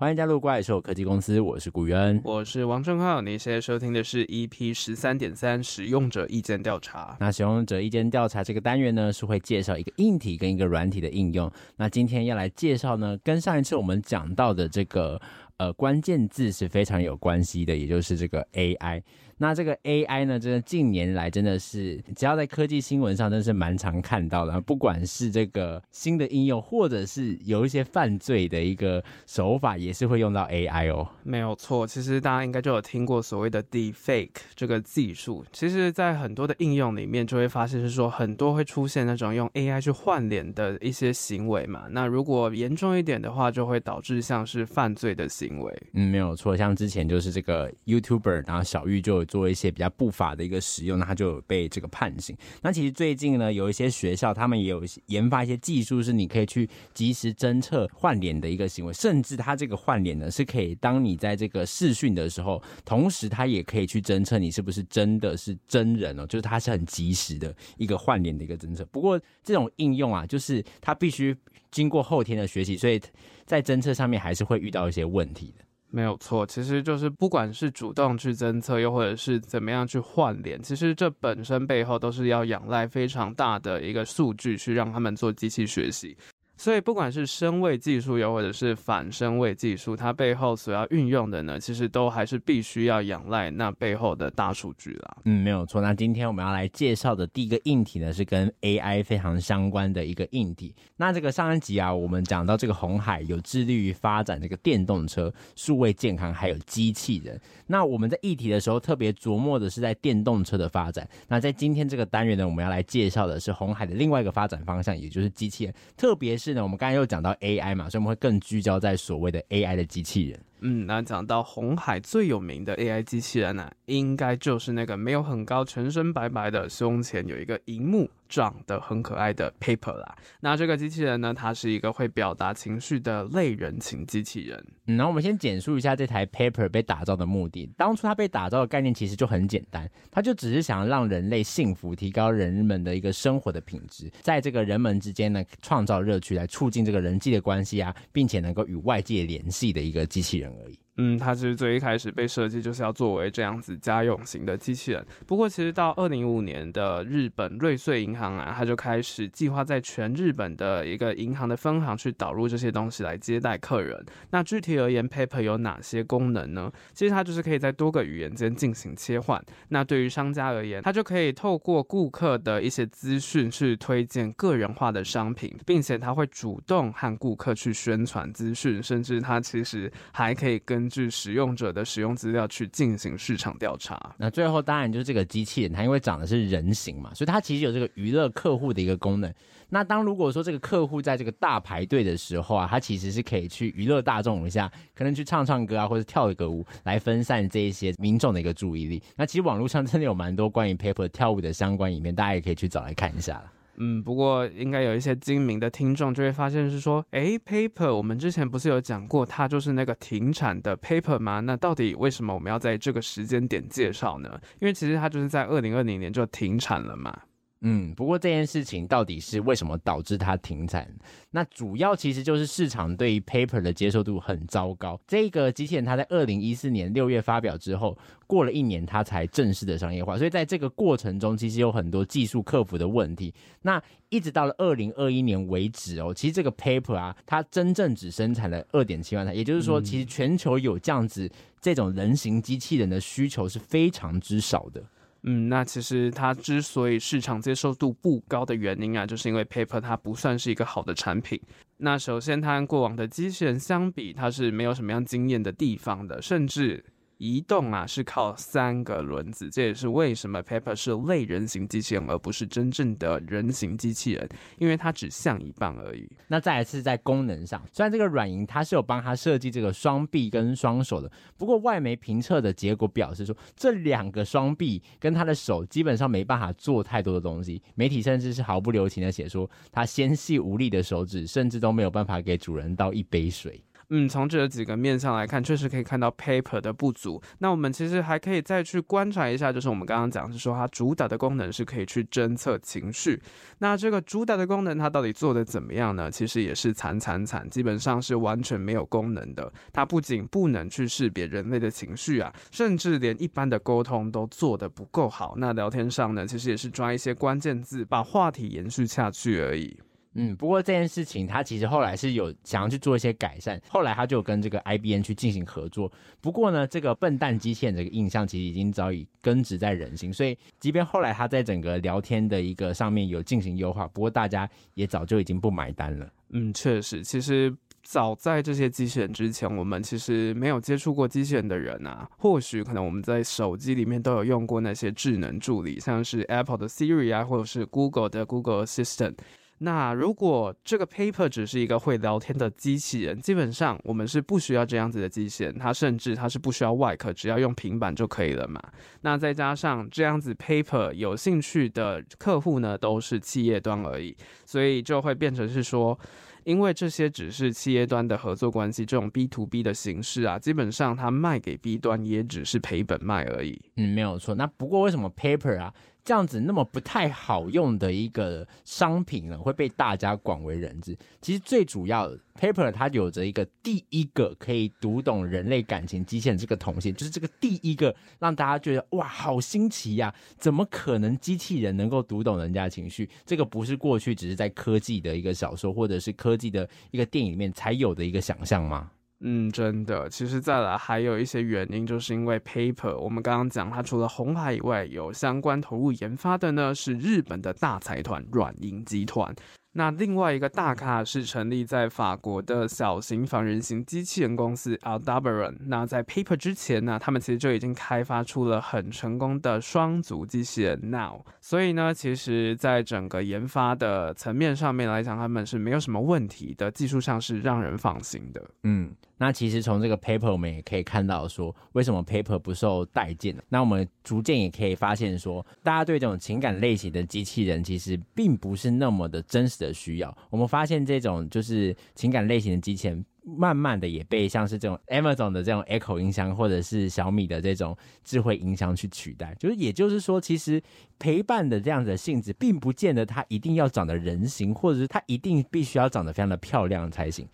欢迎加入怪兽科技公司，我是古恩，我是王正浩。你现在收听的是 EP 十三点三使用者意见调查。那使用者意见调查这个单元呢，是会介绍一个硬体跟一个软体的应用。那今天要来介绍呢，跟上一次我们讲到的这个呃关键字是非常有关系的，也就是这个 AI。那这个 AI 呢，真的近年来真的是，只要在科技新闻上，真的是蛮常看到的。不管是这个新的应用，或者是有一些犯罪的一个手法，也是会用到 AI 哦。没有错，其实大家应该就有听过所谓的 Deepfake 这个技术。其实，在很多的应用里面，就会发现是说，很多会出现那种用 AI 去换脸的一些行为嘛。那如果严重一点的话，就会导致像是犯罪的行为。嗯，没有错。像之前就是这个 YouTuber，然后小玉就有做一些比较不法的一个使用，那他就有被这个判刑。那其实最近呢，有一些学校他们也有研发一些技术，是你可以去及时侦测换脸的一个行为，甚至他这个换脸呢是可以当你在这个视讯的时候，同时他也可以去侦测你是不是真的是真人哦，就是它是很及时的一个换脸的一个侦测。不过这种应用啊，就是它必须经过后天的学习，所以在侦测上面还是会遇到一些问题的。没有错，其实就是不管是主动去侦测，又或者是怎么样去换脸，其实这本身背后都是要仰赖非常大的一个数据去让他们做机器学习。所以不管是声位技术，又或者是反声位技术，它背后所要运用的呢，其实都还是必须要仰赖那背后的大数据啦。嗯，没有错。那今天我们要来介绍的第一个硬体呢，是跟 AI 非常相关的一个硬体。那这个上一集啊，我们讲到这个红海有致力于发展这个电动车、数位健康，还有机器人。那我们在议题的时候特别琢磨的是在电动车的发展。那在今天这个单元呢，我们要来介绍的是红海的另外一个发展方向，也就是机器人，特别是。我们刚才又讲到 AI 嘛，所以我们会更聚焦在所谓的 AI 的机器人。嗯，那讲到红海最有名的 AI 机器人呢、应该就是那个没有很高、全身白白的、胸前有一个荧幕、长得很可爱的 Paper 啦。那这个机器人呢，它是一个会表达情绪的类人情机器人。嗯，那我们先简述一下这台 Pepper 被打造的目的。当初它被打造的概念其实就很简单，它就只是想让人类幸福，提高人们的一个生活的品质，在这个人们之间呢，创造乐趣，来促进这个人际的关系啊，并且能够与外界联系的一个机器人而已。嗯，它其实最一开始被设计就是要作为这样子家用型的机器人。不过，其实到二零一五年的日本瑞穗银行啊，它就开始计划在全日本的一个银行的分行去导入这些东西来接待客人。那具体而言，Pepper 有哪些功能呢？其实它就是可以在多个语言间进行切换。那对于商家而言，它就可以透过顾客的一些资讯去推荐个人化的商品，并且它会主动和顾客去宣传资讯，甚至它其实还可以跟据使用者的使用资料去进行市场调查。那最后当然就是这个机器人，它因为长的是人形嘛，所以它其实有这个娱乐客户的一个功能。那当如果说这个客户在这个大排队的时候啊，它其实是可以去娱乐大众一下，可能去唱唱歌啊，或者跳一个舞，来分散这一些民众的一个注意力。那其实网络上真的有蛮多关于 Paper 跳舞的相关影片，大家也可以去找来看一下了。嗯，不过应该有一些精明的听众就会发现是说，诶，paper，我们之前不是有讲过，它就是那个停产的 paper 吗？那到底为什么我们要在这个时间点介绍呢？因为其实它就是在二零二零年就停产了嘛。嗯，不过这件事情到底是为什么导致它停产？那主要其实就是市场对于 Pepper 的接受度很糟糕。这个机器人它在二零一四年六月发表之后，过了一年它才正式的商业化，所以在这个过程中其实有很多技术克服的问题。那一直到了二零二一年为止哦，其实这个 Pepper 啊，它真正只生产了二点七万台，也就是说，其实全球有这样子这种人形机器人的需求是非常之少的。嗯，那其实它之所以市场接受度不高的原因啊，就是因为 Pepper 它不算是一个好的产品。那首先，它跟过往的机器人相比，它是没有什么样惊艳的地方的，甚至。移动啊是靠三个轮子，这也是为什么 Pepper 是类人形机器人，而不是真正的人形机器人，因为它只像一半而已。那再来是在功能上，虽然这个软银它是有帮它设计这个双臂跟双手的，不过外媒评测的结果表示说，这两个双臂跟它的手基本上没办法做太多的东西。媒体甚至是毫不留情的写说，它纤细无力的手指甚至都没有办法给主人倒一杯水。嗯，从这几个面向来看，确实可以看到 Paper 的不足。那我们其实还可以再去观察一下，就是我们刚刚讲是说它主打的功能是可以去侦测情绪。那这个主打的功能它到底做得怎么样呢？其实也是惨惨惨，基本上是完全没有功能的。它不仅不能去识别人类的情绪啊，甚至连一般的沟通都做得不够好。那聊天上呢，其实也是抓一些关键字，把话题延续下去而已。嗯，不过这件事情他其实后来是有想要去做一些改善，后来他就跟这个 IBM 去进行合作。不过呢，这个笨蛋机器人这个印象其实已经早已根植在人心，所以即便后来他在整个聊天的一个上面有进行优化，不过大家也早就已经不买单了。嗯，确实，其实早在这些机器人之前，我们其实没有接触过机器人的人啊，或许可能我们在手机里面都有用过那些智能助理，像是 Apple 的 Siri 啊，或者是 Google 的 Google Assistant。那如果这个 Paper 只是一个会聊天的机器人，基本上我们是不需要这样子的机器人，它甚至它是不需要外壳，只要用平板就可以了嘛。那再加上这样子 Paper 有兴趣的客户呢，都是企业端而已，所以就会变成是说，因为这些只是企业端的合作关系，这种 B to B 的形式啊，基本上它卖给 B 端也只是赔本卖而已。嗯，没有错。那不过为什么 Paper 啊？这样子那么不太好用的一个商品呢，会被大家广为人知。其实最主要的，Paper 它有着一个第一个可以读懂人类感情机器人这个头衔，就是这个第一个让大家觉得哇，好新奇呀！怎么可能机器人能够读懂人家情绪？这个不是过去只是在科技的一个小说或者是科技的一个电影里面才有的一个想象吗？嗯，真的，其实再来还有一些原因，就是因为 Paper，我们刚刚讲它除了红海以外，有相关投入研发的呢，是日本的大财团软银集团。那另外一个大咖是成立在法国的小型仿人型机器人公司 Aldebaran。那在 Paper 之前呢，他们其实就已经开发出了很成功的双足机器人 Now。所以呢，其实在整个研发的层面上面来讲，他们是没有什么问题的，技术上是让人放心的。嗯。那其实从这个 paper 我们也可以看到说，为什么 paper 不受待见？那我们逐渐也可以发现说，大家对这种情感类型的机器人其实并不是那么的真实的需要。我们发现这种就是情感类型的机器人，慢慢的也被像是这种 Amazon 的这种 Echo 音箱，或者是小米的这种智慧音箱去取代。就是也就是说，其实陪伴的这样子的性质，并不见得它一定要长得人形，或者是它一定必须要长得非常的漂亮才行。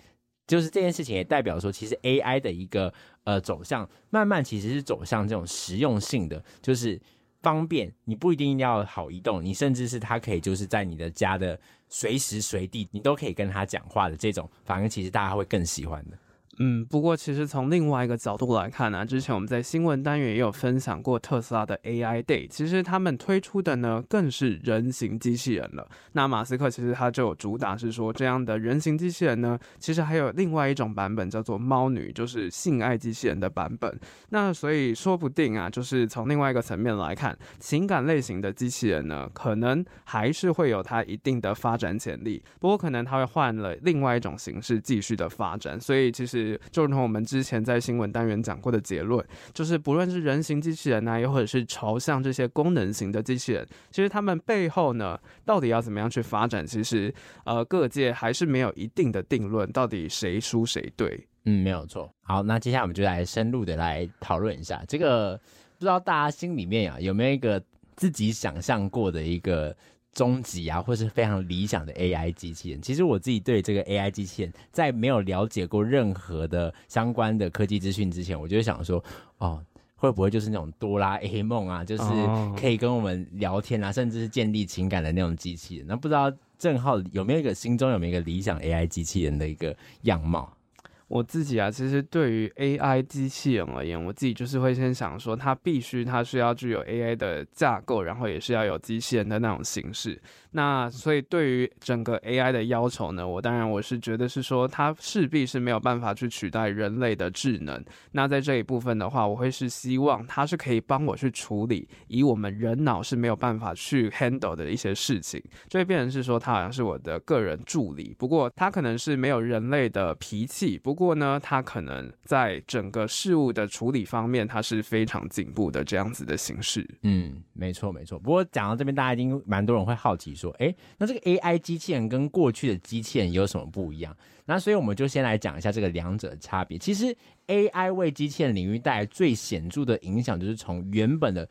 就是这件事情也代表说，其实 AI 的一个呃走向，慢慢其实是走向这种实用性的，就是方便，你不一定要好移动，你甚至是它可以就是在你的家的随时随地，你都可以跟它讲话的这种，反而其实大家会更喜欢的。嗯，不过其实从另外一个角度来看呢、之前我们在新闻单元也有分享过特斯拉的 AI Day，其实他们推出的呢更是人形机器人了。那马斯克其实他就有主打是说，这样的人形机器人呢，其实还有另外一种版本叫做猫女，就是性爱机器人的版本。那所以说不定啊，就是从另外一个层面来看，情感类型的机器人呢，可能还是会有它一定的发展潜力。不过可能它会换了另外一种形式继续的发展。所以其实。就如同我们之前在新闻单元讲过的结论，就是不论是人形机器人呐、啊，又或者是朝向这些功能型的机器人，其实他们背后呢，到底要怎么样去发展，其实呃各界还是没有一定的定论，到底谁输谁对？嗯，没有错。好，那接下来我们就来深入的来讨论一下这个，不知道大家心里面啊有没有一个自己想象过的一个。终极啊，或是非常理想的 AI 机器人。其实我自己对这个 AI 机器人，在没有了解过任何的相关的科技资讯之前，我就想说，哦，会不会就是那种哆啦 A 梦啊，就是可以跟我们聊天啊，甚至是建立情感的那种机器人？那不知道郑浩有没有一个心中有没有一个理想 AI 机器人的一个样貌？我自己啊，其实对于 AI 机器人而言，我自己就是会先想说，它必须它是要具有 AI 的架构，然后也是要有机器人的那种形式。那所以对于整个 AI 的要求呢，我当然我是觉得是说，它势必是没有办法去取代人类的智能。那在这一部分的话，我会是希望它是可以帮我去处理，以我们人脑是没有办法去 handle 的一些事情。就会变成是说，它好像是我的个人助理，不过它可能是没有人类的脾气。不过呢，它可能在整个事物的处理方面，它是非常进步的这样子的形式。嗯，没错没错。不过讲到这边，大家已经蛮多人会好奇说。说，哎，那这个 AI 机器人跟过去的机器人有什么不一样？那所以我们就先来讲一下这个两者的差别。其实 AI 为机器人领域带来最显著的影响，就是从原本的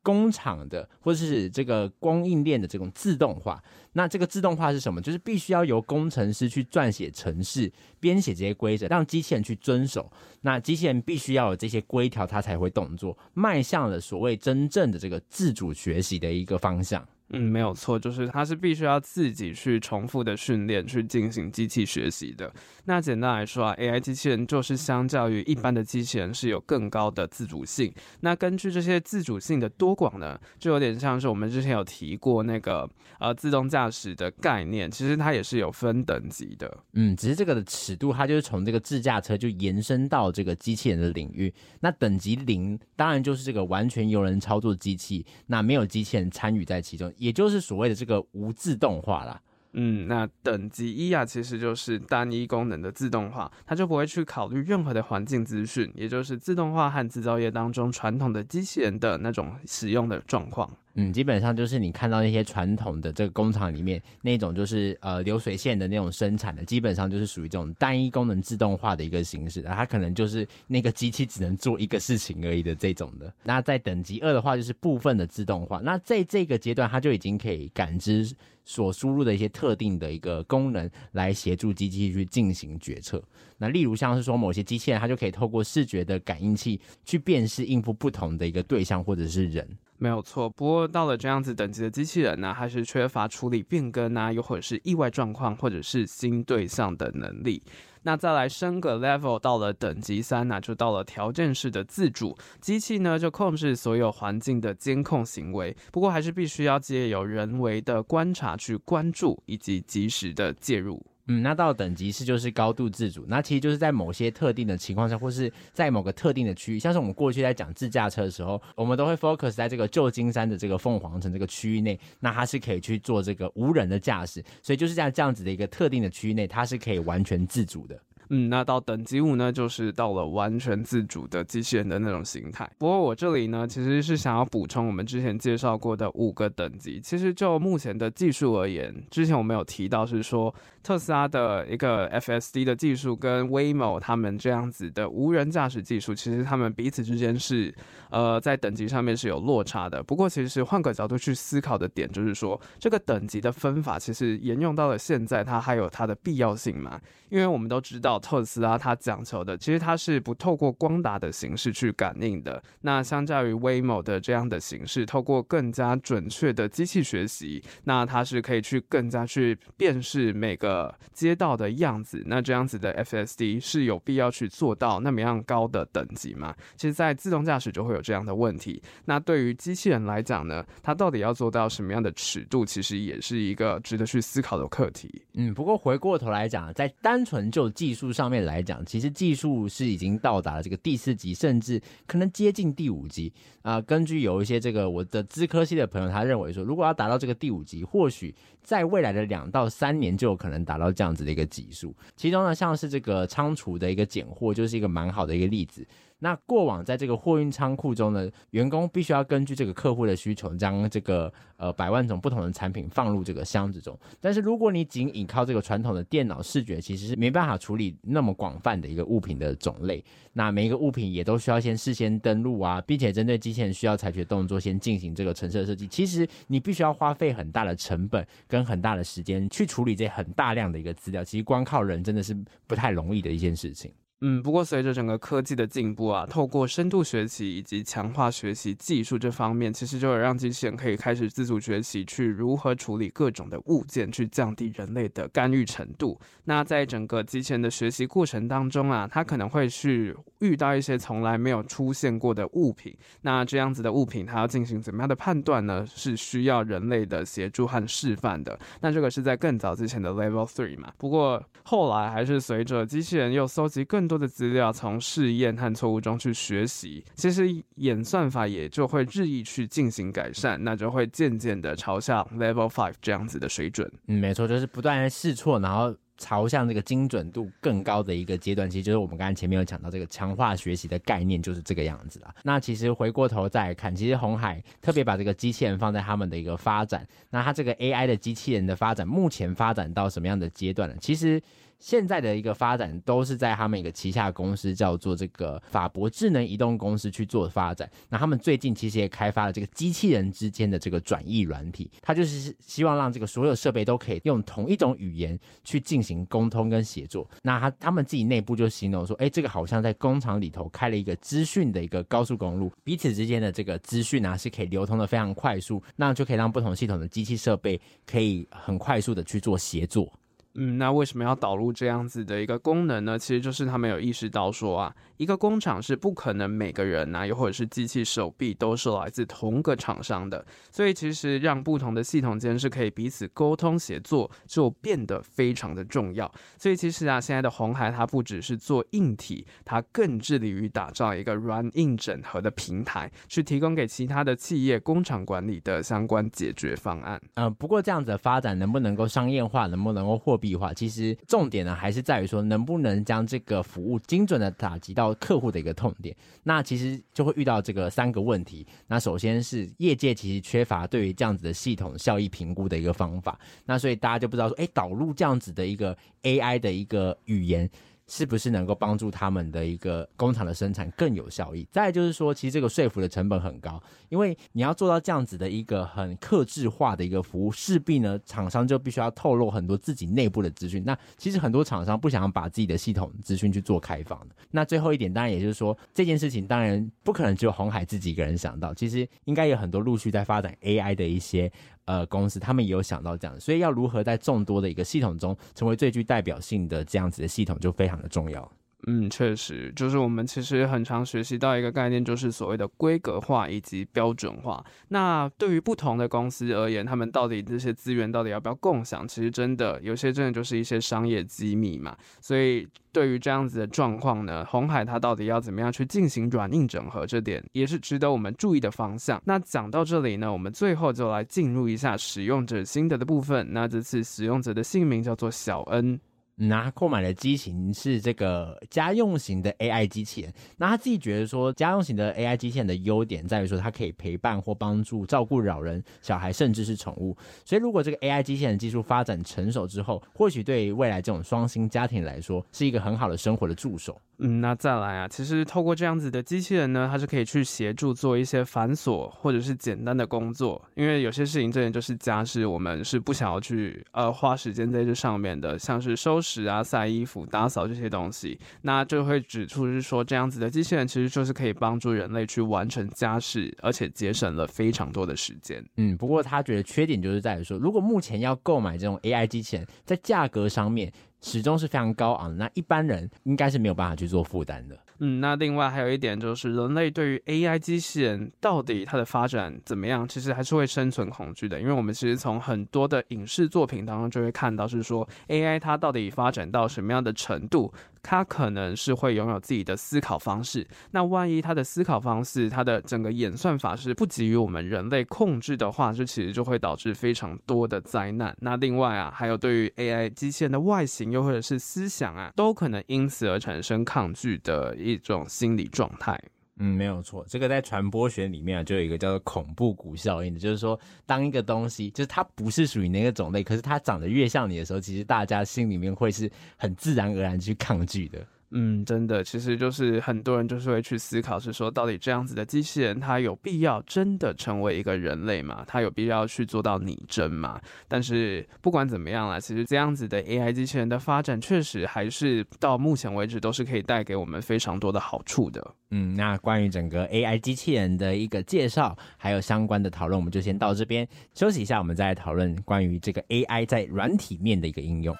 工厂的或者是这个供应链的这种自动化。那这个自动化是什么？就是必须要由工程师去撰写程式、编写这些规则，让机器人去遵守。那机器人必须要有这些规条，它才会动作，迈向了所谓真正的这个自主学习的一个方向。嗯，没有错，就是它是必须要自己去重复的训练，去进行机器学习的。那简单来说啊，AI 机器人就是相较于一般的机器人是有更高的自主性。那根据这些自主性的多广呢，就有点像是我们之前有提过那个呃自动驾驶的概念，其实它也是有分等级的。嗯，只是这个的尺度，它就是从这个自驾车就延伸到这个机器人的领域。那等级零当然就是这个完全由人操作机器，那没有机器人参与在其中。也就是所谓的这个无自动化啦。嗯，那等级一啊，其实就是单一功能的自动化，它就不会去考虑任何的环境资讯，也就是自动化和制造业当中传统的机器人的那种使用的状况。嗯，基本上就是你看到那些传统的这个工厂里面那种就是呃流水线的那种生产的，基本上就是属于这种单一功能自动化的一个形式，它可能就是那个机器只能做一个事情而已的这种的。那在等级二的话，就是部分的自动化。那在这个阶段，它就已经可以感知所输入的一些特定的一个功能，来协助机器去进行决策。那例如像是说某些机器人，它就可以透过视觉的感应器去辨识应付不同的一个对象或者是人。没有错，不过到了这样子等级的机器人呢，还是缺乏处理变更啊，又或者是意外状况，或者是新对象的能力。那再来升个 level 到了等级三呢，就到了条件式的自主机器呢，就控制所有环境的监控行为。不过还是必须要借由人为的观察去关注以及及时的介入。嗯，那到等级是就是高度自主，那其实就是在某些特定的情况下，或是在某个特定的区域，像是我们过去在讲自驾车的时候，我们都会 focus 在这个旧金山的这个凤凰城这个区域内，那它是可以去做这个无人的驾驶，所以就是在这样子的一个特定的区域内，它是可以完全自主的。嗯，那到等级五呢，就是到了完全自主的机器人的那种形态。不过我这里呢，其实是想要补充我们之前介绍过的五个等级。其实就目前的技术而言，之前我们有提到是说，特斯拉的一个 FSD 的技术跟 Waymo 他们这样子的无人驾驶技术，其实他们彼此之间是呃在等级上面是有落差的。不过其实换个角度去思考的点，就是说这个等级的分法，其实沿用到了现在，它还有它的必要性嘛？因为我们都知道。特斯拉它讲求的，其实它是不透过光达的形式去感应的。那相较于 Waymo 的这样的形式，透过更加准确的机器学习，那它是可以去更加去辨识每个街道的样子。那这样子的 FSD 是有必要去做到那么样高的等级吗？其实，在自动驾驶就会有这样的问题。那对于机器人来讲呢，它到底要做到什么样的尺度，其实也是一个值得去思考的课题。嗯，不过回过头来讲，在单纯就技术。上面来讲，其实技术是已经到达了这个第四级，甚至可能接近第五级啊、根据有一些这个我的资科系的朋友，他认为说，如果要达到这个第五级，或许在未来的两到三年就有可能达到这样子的一个级数。其中呢，像是这个仓储的一个拣货，就是一个蛮好的一个例子。那过往在这个货运仓库中呢，员工必须要根据这个客户的需求，将这个呃百万种不同的产品放入这个箱子中。但是如果你仅依靠这个传统的电脑视觉，其实是没办法处理那么广泛的一个物品的种类。那每一个物品也都需要先事先登录啊，并且针对机器人需要采取的动作，先进行这个程式设计。其实你必须要花费很大的成本跟很大的时间去处理这很大量的一个资料。其实光靠人真的是不太容易的一件事情。嗯，不过随着整个科技的进步啊，透过深度学习以及强化学习技术这方面，其实就有让机器人可以开始自主学习，去如何处理各种的物件，去降低人类的干预程度。那在整个机器人的学习过程当中啊，它可能会去遇到一些从来没有出现过的物品，那这样子的物品，它要进行怎么样的判断呢？是需要人类的协助和示范的。那这个是在更早之前的 Level Three 嘛。不过后来还是随着机器人又搜集更多的资料，从试验和错误中去学习，其实演算法也就会日益去进行改善，那就会渐渐的朝向 Level Five 这样子的水准。嗯，没错，就是不断试错，然后朝向这个精准度更高的一个阶段，其实就是我们刚才前面有讲到这个强化学习的概念，就是这个样子啦。那其实回过头再看，其实红海特别把这个机器人放在他们的一个发展，那它这个 AI 的机器人的发展，目前发展到什么样的阶段呢？其实。现在的一个发展都是在他们一个旗下公司叫做这个法博智能移动公司去做发展。那他们最近其实也开发了这个机器人之间的这个转译软体，它就是希望让这个所有设备都可以用同一种语言去进行沟通跟协作。那他他们自己内部就形容说，哎，这个好像在工厂里头开了一个资讯的一个高速公路，彼此之间的这个资讯啊是可以流通的非常快速，那就可以让不同系统的机器设备可以很快速的去做协作。嗯，那为什么要导入这样子的一个功能呢？其实就是他们有意识到说啊，一个工厂是不可能每个人呐、啊，又或者是机器手臂都是来自同个厂商的，所以其实让不同的系统间是可以彼此沟通协作，就变得非常的重要。所以其实啊，现在的红海它不只是做硬体，它更致力于打造一个软硬整合的平台，去提供给其他的企业工厂管理的相关解决方案。呃，不过这样子的发展能不能够商业化，能不能够货币计划，其实重点呢还是在于说，能不能将这个服务精准的打击到客户的一个痛点。那其实就会遇到这个三个问题。那首先是业界其实缺乏对于这样子的系统效益评估的一个方法。那所以大家就不知道说，哎，导入这样子的一个 AI 的一个语言。是不是能够帮助他们的一个工厂的生产更有效益？再就是说，其实这个说服的成本很高，因为你要做到这样子的一个很克制化的一个服务，势必呢，厂商就必须要透露很多自己内部的资讯。那其实很多厂商不想把自己的系统资讯去做开放的。那最后一点，当然也就是说，这件事情当然不可能只有红海自己一个人想到，其实应该有很多陆续在发展 AI 的一些。呃，公司他们也有想到这样，所以要如何在众多的一个系统中成为最具代表性的这样子的系统，就非常的重要。嗯，确实，就是我们其实很常学习到一个概念，就是所谓的规格化以及标准化。那对于不同的公司而言，他们到底这些资源到底要不要共享？其实真的有些真的就是一些商业机密嘛。所以对于这样子的状况呢，鸿海它到底要怎么样去进行软硬整合，这点也是值得我们注意的方向。那讲到这里呢，我们最后就来进入一下使用者心得的部分。那这次使用者的姓名叫做小恩。那购买的机型是这个家用型的 AI 机器人。那他自己觉得说，家用型的 AI 机器人的优点在于说，它可以陪伴或帮助照顾老人、小孩，甚至是宠物。所以，如果这个 AI 机器人技术发展成熟之后，或许对于未来这种双薪家庭来说，是一个很好的生活的助手。嗯，那再来啊，其实透过这样子的机器人呢，它是可以去协助做一些繁琐或者是简单的工作，因为有些事情真的就是家事，我们是不想要去呃花时间在这上面的，像是收拾啊、晒衣服、打扫这些东西，那就会指出是说这样子的机器人其实就是可以帮助人类去完成家事，而且节省了非常多的时间。嗯，不过他觉得缺点就是在于说，如果目前要购买这种 AI 机器人，在价格上面。始终是非常高昂，那一般人应该是没有办法去做负担的。嗯，那另外还有一点就是，人类对于 AI 机器人到底它的发展怎么样，其实还是会生存恐惧的。因为我们其实从很多的影视作品当中就会看到，是说 AI 它到底发展到什么样的程度。他可能是会拥有自己的思考方式，那万一他的思考方式，他的整个演算法是不给予我们人类控制的话，就其实就会导致非常多的灾难。那另外啊，还有对于 AI 机器人的外形，又或者是思想啊，都可能因此而产生抗拒的一种心理状态。嗯，没有错，这个在传播学里面啊，就有一个叫做恐怖谷效应的，就是说，当一个东西就是它不是属于那个种类，可是它长得越像你的时候，其实大家心里面会是很自然而然去抗拒的。嗯，真的，其实就是很多人就是会去思考，是说到底这样子的机器人，它有必要真的成为一个人类吗？它有必要去做到拟真吗？但是不管怎么样啦，其实这样子的 AI 机器人的发展，确实还是到目前为止都是可以带给我们非常多的好处的。嗯，那关于整个 AI 机器人的一个介绍，还有相关的讨论，我们就先到这边休息一下，我们再来讨论关于这个 AI 在软体面的一个应用。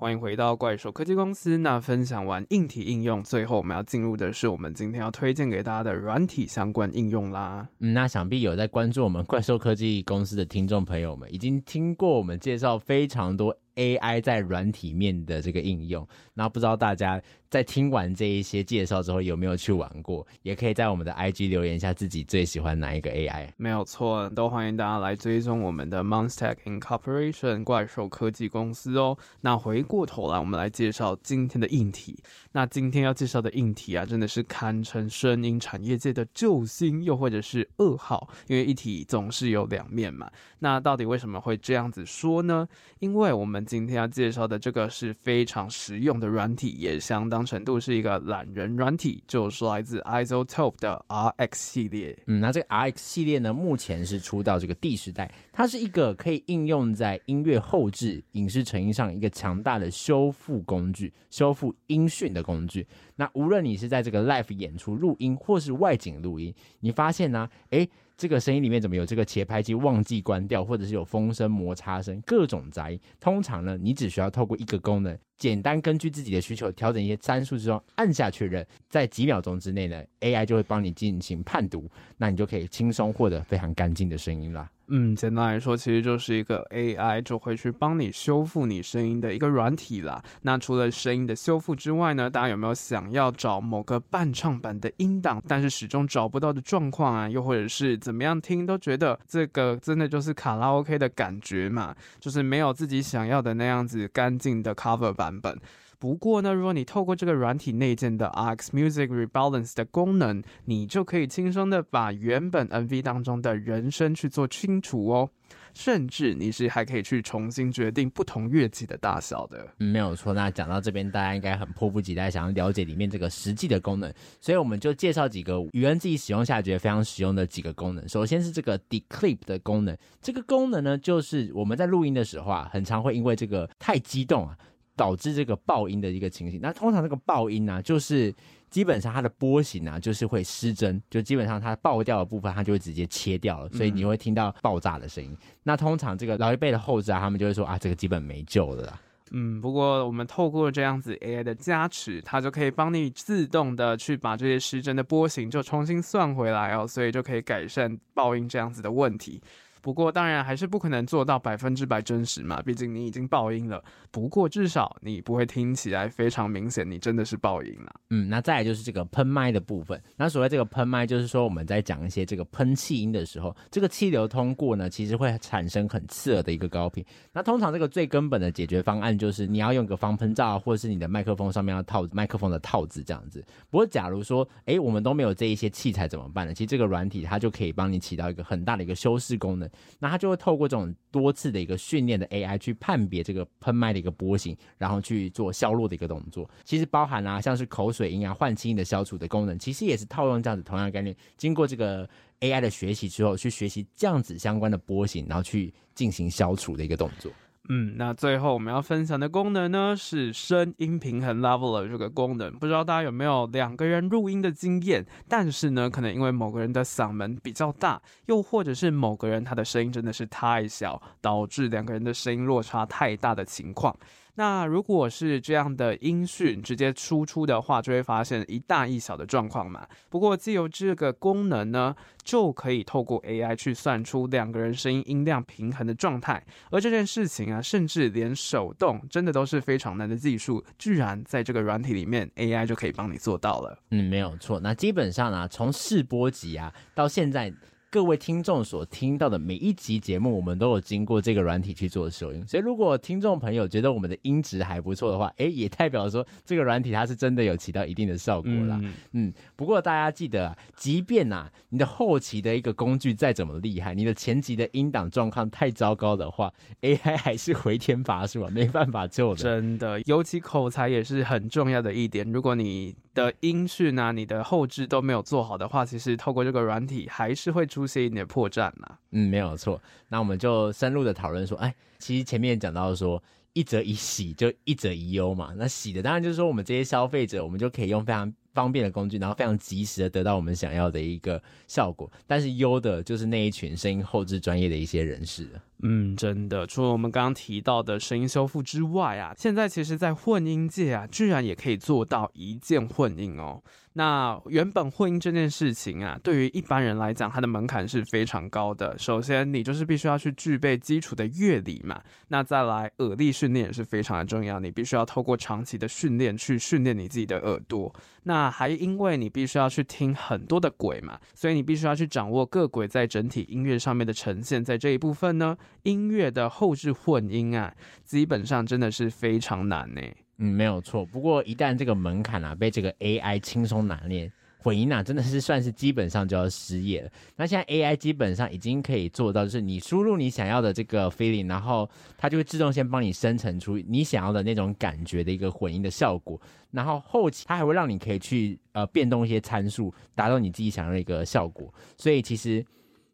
欢迎回到怪兽科技公司。那分享完硬体应用，最后我们要进入的是我们今天要推荐给大家的软体相关应用啦。嗯，那想必有在关注我们怪兽科技公司的听众朋友们，已经听过我们介绍非常多。AI 在软体面的这个应用。那不知道大家在听完这一些介绍之后，有没有去玩过？也可以在我们的 IG 留言一下自己最喜欢哪一个 AI。没有错，都欢迎大家来追踪我们的 Monster Incorporation 怪兽科技公司哦。那回过头来，我们来介绍今天的硬体。那今天要介绍的硬体啊，真的是堪称声音产业界的救星，又或者是噩耗，因为一体总是有两面嘛。那到底为什么会这样子说呢？因为我们今天要介绍的这个是非常实用的软体，也相当程度是一个懒人软体，就是来自 iZotope 的 RX 系列。嗯，那这个 RX 系列呢，目前是出到这个第十代，它是一个可以应用在音乐后制、影视成音上一个强大的修复工具，修复音讯的工具。那无论你是在这个 live 演出录音，或是外景录音，你发现呢、啊，诶。这个声音里面怎么有这个节拍机忘记关掉，或者是有风声、摩擦声，各种杂音。通常呢，你只需要透过一个功能，简单根据自己的需求调整一些参数之后，按下确认，在几秒钟之内呢，AI 就会帮你进行判读，那你就可以轻松获得非常干净的声音啦。嗯，简单来说，其实就是一个 AI 就会去帮你修复你声音的一个软体啦。那除了声音的修复之外呢，大家有没有想要找某个伴唱版的音档，但是始终找不到的状况啊？又或者是怎么样听都觉得这个真的就是卡拉 OK 的感觉嘛？就是没有自己想要的那样子干净的 cover 版本。不过呢，如果你透过这个软体内建的 RX Music Rebalance 的功能，你就可以轻松的把原本 MV 当中的人声去做清除哦，甚至你是还可以去重新决定不同乐器的大小的。嗯，没有错。那讲到这边，大家应该很迫不及待想要了解里面这个实际的功能，所以我们就介绍几个宇恩自己使用下觉得非常实用的几个功能。首先是这个 Declip 的功能，这个功能呢，就是我们在录音的时候啊，很常会因为这个太激动啊。导致这个爆音的一个情形。那通常这个爆音呢、啊，就是基本上它的波形啊，就是会失真，就基本上它爆掉的部分，它就会直接切掉了，所以你会听到爆炸的声音。嗯、那通常这个老一辈的后制啊，他们就会说啊，这个基本没救了啦。嗯，不过我们透过这样子 AI 的加持，它就可以帮你自动的去把这些失真的波形就重新算回来哦，所以就可以改善爆音这样子的问题。不过当然还是不可能做到百分之百真实嘛，毕竟你已经爆音了。不过至少你不会听起来非常明显，你真的是爆音了。嗯，那再来就是这个喷麦的部分。那所谓这个喷麦，就是说我们在讲一些这个喷气音的时候，这个气流通过呢，其实会产生很刺耳的一个高频。那通常这个最根本的解决方案就是你要用个防喷罩，或者是你的麦克风上面要套麦克风的套子这样子。不过假如说，哎，我们都没有这一些器材怎么办呢？其实这个软体它就可以帮你起到一个很大的一个修饰功能。那他就会透过这种多次的一个训练的 AI 去判别这个喷麦的一个波形，然后去做消落的一个动作。其实包含啊，像是口水音啊、换气音的消除的功能，其实也是套用这样子同样的概念。经过这个 AI 的学习之后，去学习这样子相关的波形，然后去进行消除的一个动作。嗯，那最后我们要分享的功能呢，是声音平衡 leveler 这个功能。不知道大家有没有两个人录音的经验？但是呢，可能因为某个人的嗓门比较大，又或者是某个人他的声音真的是太小，导致两个人的声音落差太大的情况。那如果是这样的音讯直接输出的话，就会发现一大一小的状况嘛。不过，借由这个功能呢，就可以透过 AI 去算出两个人声音音量平衡的状态。而这件事情啊，甚至连手动真的都是非常难的技术，居然在这个软体里面，AI 就可以帮你做到了。嗯，没有错。那基本上啊，从试播集啊到现在。各位听众所听到的每一集节目，我们都有经过这个软体去做收音，所以如果听众朋友觉得我们的音质还不错的话，哎，也代表说这个软体它是真的有起到一定的效果啦。嗯，嗯，不过大家记得啊，即便啊你的后期的一个工具再怎么厉害，你的前期的音档状况太糟糕的话，AI 还是回天乏术啊，没办法救的。真的，尤其口才也是很重要的一点。如果你的音讯啊，你的后置都没有做好的话，其实透过这个软体还是会出出现一点破绽了。嗯，没有错。那我们就深入的讨论说，哎，其实前面讲到说，一则一喜，就一则一忧嘛。那喜的当然就是说，我们这些消费者，我们就可以用非常方便的工具，然后非常及时的得到我们想要的一个效果。但是忧的就是那一群声音后置专业的一些人士。嗯，真的，除了我们刚刚提到的声音修复之外啊，现在其实，在混音界啊，居然也可以做到一键混音哦。那原本混音这件事情啊，对于一般人来讲，它的门槛是非常高的。首先，你就是必须要去具备基础的乐理嘛。那再来，耳力训练也是非常的重要，你必须要透过长期的训练去训练你自己的耳朵。那还因为你必须要去听很多的轨嘛，所以你必须要去掌握各轨在整体音乐上面的呈现。在这一部分呢，音乐的后置混音啊，基本上真的是非常难呢。嗯，没有错。不过一旦这个门槛啊被这个 AI 轻松拿捏，混音啊真的是算是基本上就要失业了。那现在 AI 基本上已经可以做到，就是你输入你想要的这个 feeling，然后它就会自动先帮你生成出你想要的那种感觉的一个混音的效果。然后后期它还会让你可以去呃变动一些参数，达到你自己想要的一个效果。所以其实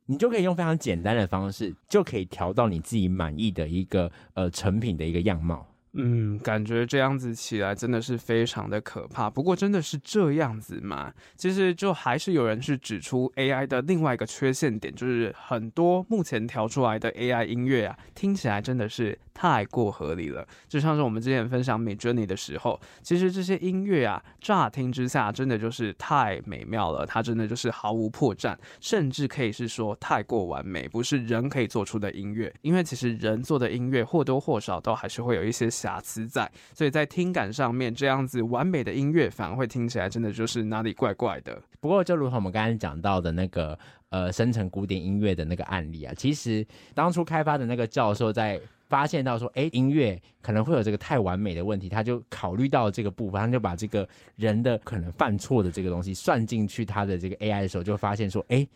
你就可以用非常简单的方式，就可以调到你自己满意的一个呃成品的一个样貌。嗯，感觉这样子起来真的是非常的可怕。不过真的是这样子吗？其实就还是有人去指出 AI 的另外一个缺陷点，就是很多目前调出来的 AI 音乐啊，听起来真的是太过合理了。就像是我们之前分享 Midjourney 的时候，其实这些音乐啊，乍听之下真的就是太美妙了，它真的就是毫无破绽，甚至可以是说太过完美，不是人可以做出的音乐。因为其实人做的音乐或多或少都还是会有一些。瑕疵在，所以在听感上面，这样子完美的音乐反而会听起来真的就是哪里怪怪的。不过，就如同我们刚才讲到的那个呃生成古典音乐的那个案例啊，其实当初开发的那个教授在发现到说，哎，音乐可能会有这个太完美的问题，他就考虑到这个部分，他就把这个人的可能犯错的这个东西算进去他的这个 AI 的时候，就发现说，哎。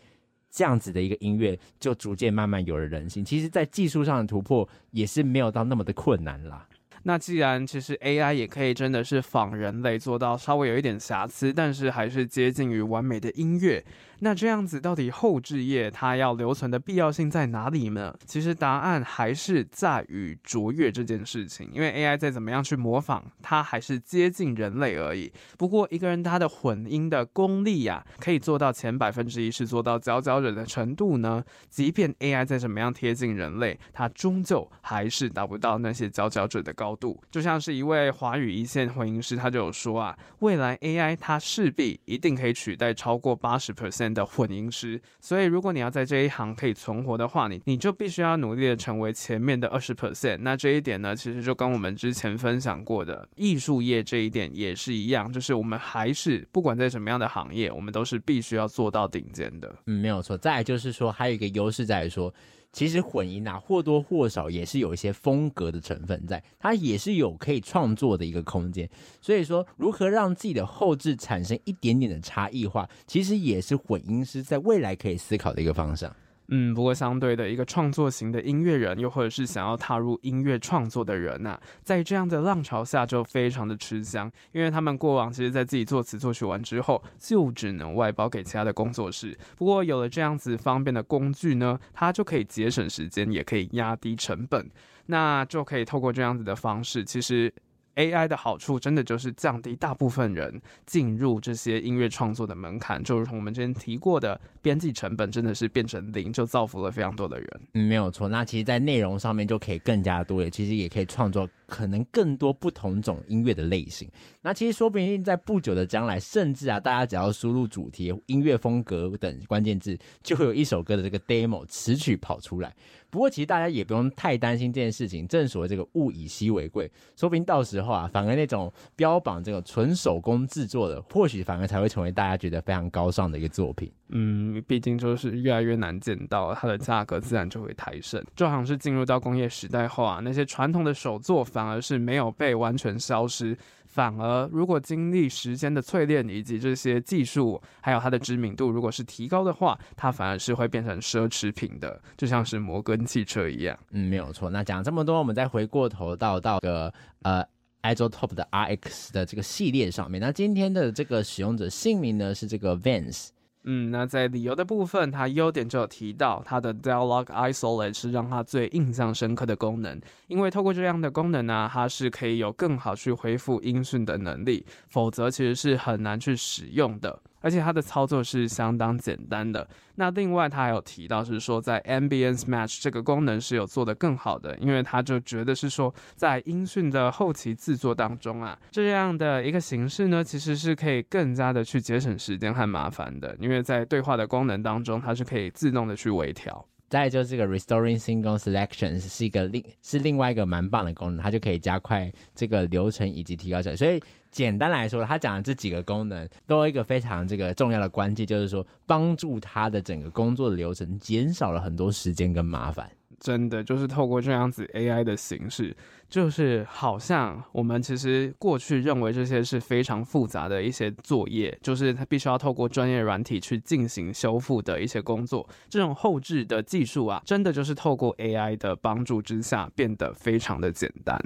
这样子的一个音乐，就逐渐慢慢有了人性。其实，在技术上的突破，也是没有到那么的困难啦。那既然其实 AI 也可以真的是仿人类做到稍微有一点瑕疵，但是还是接近于完美的音乐。那这样子到底后置业它要留存的必要性在哪里呢？其实答案还是在于卓越这件事情，因为 AI 再怎么样去模仿，它还是接近人类而已。不过一个人他的混音的功力呀、啊，可以做到前百分之一是做到佼佼者的程度呢？即便 AI 再怎么样贴近人类，它终究还是达不到那些佼佼者的高度。就像是一位华语一线混音师，他就有说啊，未来 AI 它势必一定可以取代超过八十 percent。的混音师，所以如果你要在这一行可以存活的话，你你就必须要努力的成为前面的二十 percent。那这一点呢，其实就跟我们之前分享过的艺术业这一点也是一样，就是我们还是不管在什么样的行业，我们都是必须要做到顶尖的。嗯，没有错。再就是说，还有一个优势在于说。其实混音啊，或多或少也是有一些风格的成分在，它也是有可以创作的一个空间。所以说，如何让自己的后置产生一点点的差异化，其实也是混音师在未来可以思考的一个方向。嗯，不过相对的一个创作型的音乐人，又或者是想要踏入音乐创作的人呐、在这样的浪潮下就非常的吃香，因为他们过往其实在自己作词作曲完之后，就只能外包给其他的工作室。不过有了这样子方便的工具呢，他就可以节省时间，也可以压低成本，那就可以透过这样子的方式，其实。AI 的好处真的就是降低大部分人进入这些音乐创作的门槛，就如同我们之前提过的，编辑成本真的是变成零，就造福了非常多的人。嗯，没有错。那其实，在内容上面就可以更加多，也其实也可以创作可能更多不同种音乐的类型。那其实说不定在不久的将来，甚至啊，大家只要输入主题、音乐风格等关键字，就会有一首歌的这个 demo 词曲跑出来。不过，其实大家也不用太担心这件事情。正所谓这个物以稀为贵，说不定到时候啊，反而那种标榜这个纯手工制作的，或许反而才会成为大家觉得非常高尚的一个作品。嗯，毕竟就是越来越难见到，它的价格自然就会抬升。就好像是进入到工业时代后啊，那些传统的手作反而是没有被完全消失。反而，如果经历时间的淬炼，以及这些技术，还有它的知名度，如果是提高的话，它反而是会变成奢侈品的，就像是摩根汽车一样。嗯，没有错。那讲这么多，我们再回过头到到个呃，iZotope 的 RX 的这个系列上面。那今天的这个使用者姓名呢是这个 Vance。嗯，那在理由的部分，它优点就有提到它的 Dialogue Isolate 是让它最印象深刻的功能，因为透过这样的功能呢、它是可以有更好去恢复音讯的能力，否则其实是很难去使用的。而且它的操作是相当简单的。那另外，他还有提到是说，在 Ambience Match 这个功能是有做得更好的，因为他就觉得是说，在音讯的后期制作当中啊，这样的一个形式呢，其实是可以更加的去节省时间和麻烦的，因为在对话的功能当中，它是可以自动的去微调。再就是这个 Restoring Single Selection 是一个另是另外一个蛮棒的功能，它就可以加快这个流程以及提高效率。所以简单来说，他讲的这几个功能都有一个非常这个重要的关键，就是说帮助他的整个工作的流程减少了很多时间跟麻烦。真的就是透过这样子 AI 的形式，就是好像我们其实过去认为这些是非常复杂的一些作业，就是它必须要透过专业软体去进行修复的一些工作，这种后置的技术啊，真的就是透过 AI 的帮助之下变得非常的简单。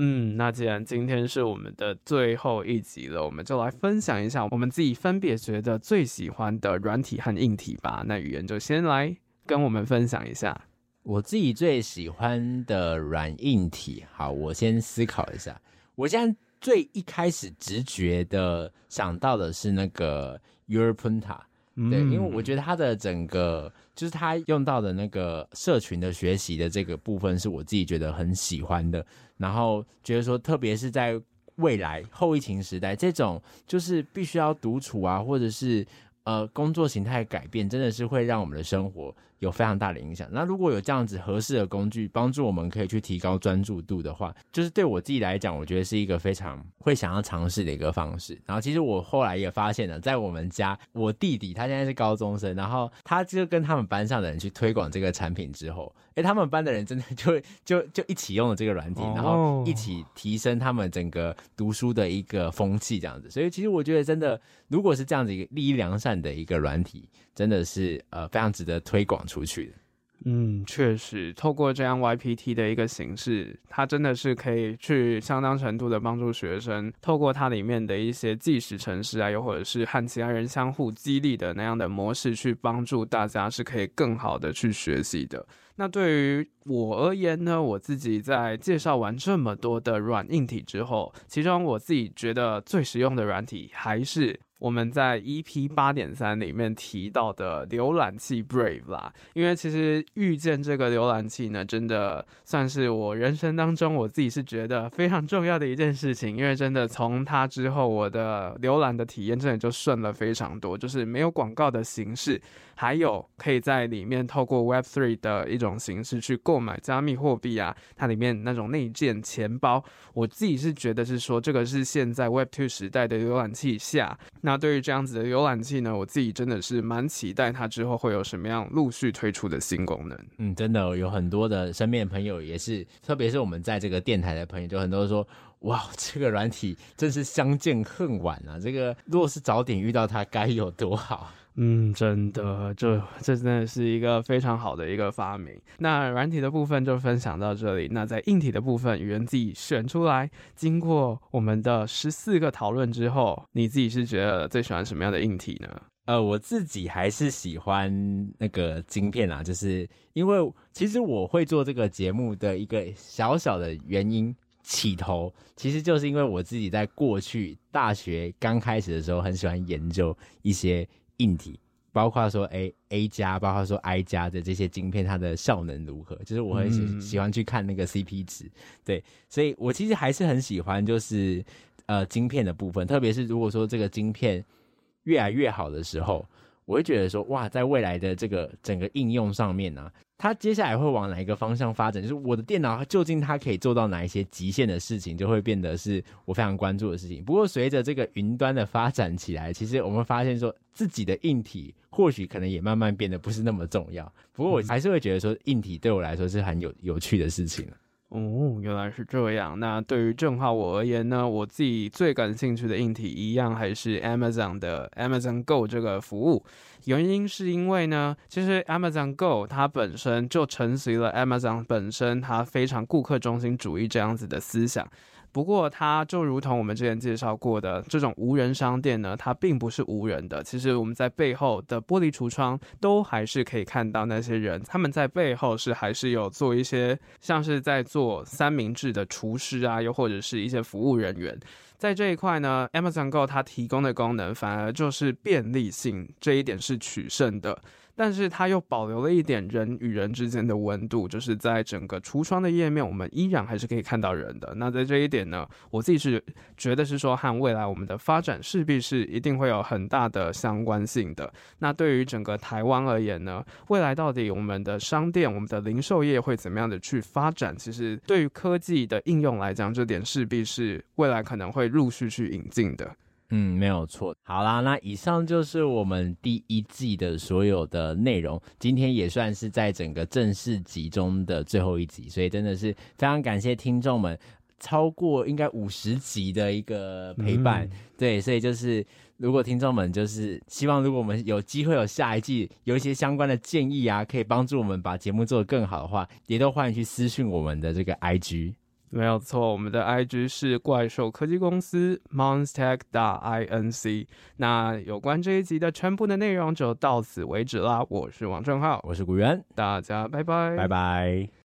嗯，那既然今天是我们的最后一集了，我们就来分享一下我们自己分别觉得最喜欢的软体和硬体吧。那语言就先来跟我们分享一下我自己最喜欢的软硬体。好，我先思考一下。我现在最一开始直觉的想到的是那个 Europunta。对，因为我觉得它的整个就是他用到的那个社群的学习的这个部分，是我自己觉得很喜欢的。然后觉得说，特别是在未来后疫情时代，这种就是必须要独处啊，或者是呃工作形态改变，真的是会让我们的生活。有非常大的影响。那如果有这样子合适的工具帮助我们可以去提高专注度的话，就是对我自己来讲，我觉得是一个非常会想要尝试的一个方式。然后其实我后来也发现了，在我们家，我弟弟他现在是高中生，然后他就跟他们班上的人去推广这个产品之后，诶，他们班的人真的就就就一起用了这个软体，然后一起提升他们整个读书的一个风气这样子。所以其实我觉得真的，如果是这样子一个利益良善的一个软体，真的是呃非常值得推广出去的。嗯，确实，透过这样 YPT 的一个形式，它真的是可以去相当程度的帮助学生，透过它里面的一些计时程式啊，又或者是和其他人相互激励的那样的模式，去帮助大家是可以更好的去学习的。那对于我而言呢，我自己在介绍完这么多的软硬体之后，其中我自己觉得最实用的软体还是。我们在 EP 八点三里面提到的浏览器 Brave 啦，因为其实遇见这个浏览器呢，真的算是我人生当中我自己是觉得非常重要的一件事情，因为真的从它之后，我的浏览的体验真的就顺了非常多，就是没有广告的形式。还有可以在里面透过 Web3 的一种形式去购买加密货币啊，它里面那种内建钱包，我自己是觉得是说这个是现在 Web2 时代的浏览器下，那对于这样子的浏览器呢，我自己真的是蛮期待它之后会有什么样陆续推出的新功能。嗯，真的有很多的身边的朋友也是，特别是我们在这个电台的朋友，就很多人说，哇，这个软体真是相见恨晚啊！这个若是早点遇到它，该有多好。嗯，真的，这这真的是一个非常好的一个发明。那软体的部分就分享到这里。那在硬体的部分，语言自己选出来，经过我们的十四个讨论之后，你自己是觉得最喜欢什么样的硬体呢？呃，我自己还是喜欢那个晶片啊，就是因为其实我会做这个节目的一个小小的原因起头，其实就是因为我自己在过去大学刚开始的时候，很喜欢研究一些。硬体包括说 A A 加，包括说 I 加的这些晶片，它的效能如何？就是我很喜喜欢去看那个 CP 值，嗯、对，所以我其实还是很喜欢，就是呃晶片的部分，特别是如果说这个晶片越来越好的时候，我会觉得说哇，在未来的这个整个应用上面呢、啊。它接下来会往哪一个方向发展？就是我的电脑究竟它可以做到哪一些极限的事情，就会变得是我非常关注的事情。不过随着这个云端的发展起来，其实我们发现说自己的硬体或许可能也慢慢变得不是那么重要。不过我还是会觉得说硬体对我来说是很有有趣的事情。哦，原来是这样。那对于正皓我而言呢，我自己最感兴趣的硬体一样还是 Amazon 的 Amazon Go 这个服务。原因是因为呢，其实 Amazon Go 它本身就承袭了 Amazon 本身它非常顾客中心主义这样子的思想。不过，它就如同我们之前介绍过的这种无人商店呢，它并不是无人的。其实我们在背后的玻璃橱窗都还是可以看到那些人，他们在背后是还是有做一些像是在做三明治的厨师啊，又或者是一些服务人员。在这一块呢，Amazon Go 它提供的功能反而就是便利性这一点是取胜的。但是它又保留了一点人与人之间的温度，就是在整个橱窗的页面，我们依然还是可以看到人的。那在这一点呢，我自己是觉得是说和未来我们的发展势必是一定会有很大的相关性的。那对于整个台湾而言呢，未来到底我们的商店、我们的零售业会怎么样的去发展？其实对于科技的应用来讲，这点势必是未来可能会陆续去引进的。嗯，没有错。好啦，那以上就是我们第一季的所有的内容。今天也算是在整个正式集中的最后一集，所以真的是非常感谢听众们超过应该五十集的一个陪伴。嗯、对，所以就是如果听众们就是希望，如果我们有机会有下一季有一些相关的建议啊，可以帮助我们把节目做得更好的话，也都欢迎去私讯我们的这个 IG。没有错，我们的 IG 是怪兽科技公司 Monstech 打 Inc。那有关这一集的全部的内容就到此为止啦。我是王正浩，我是古元，大家拜拜，拜拜。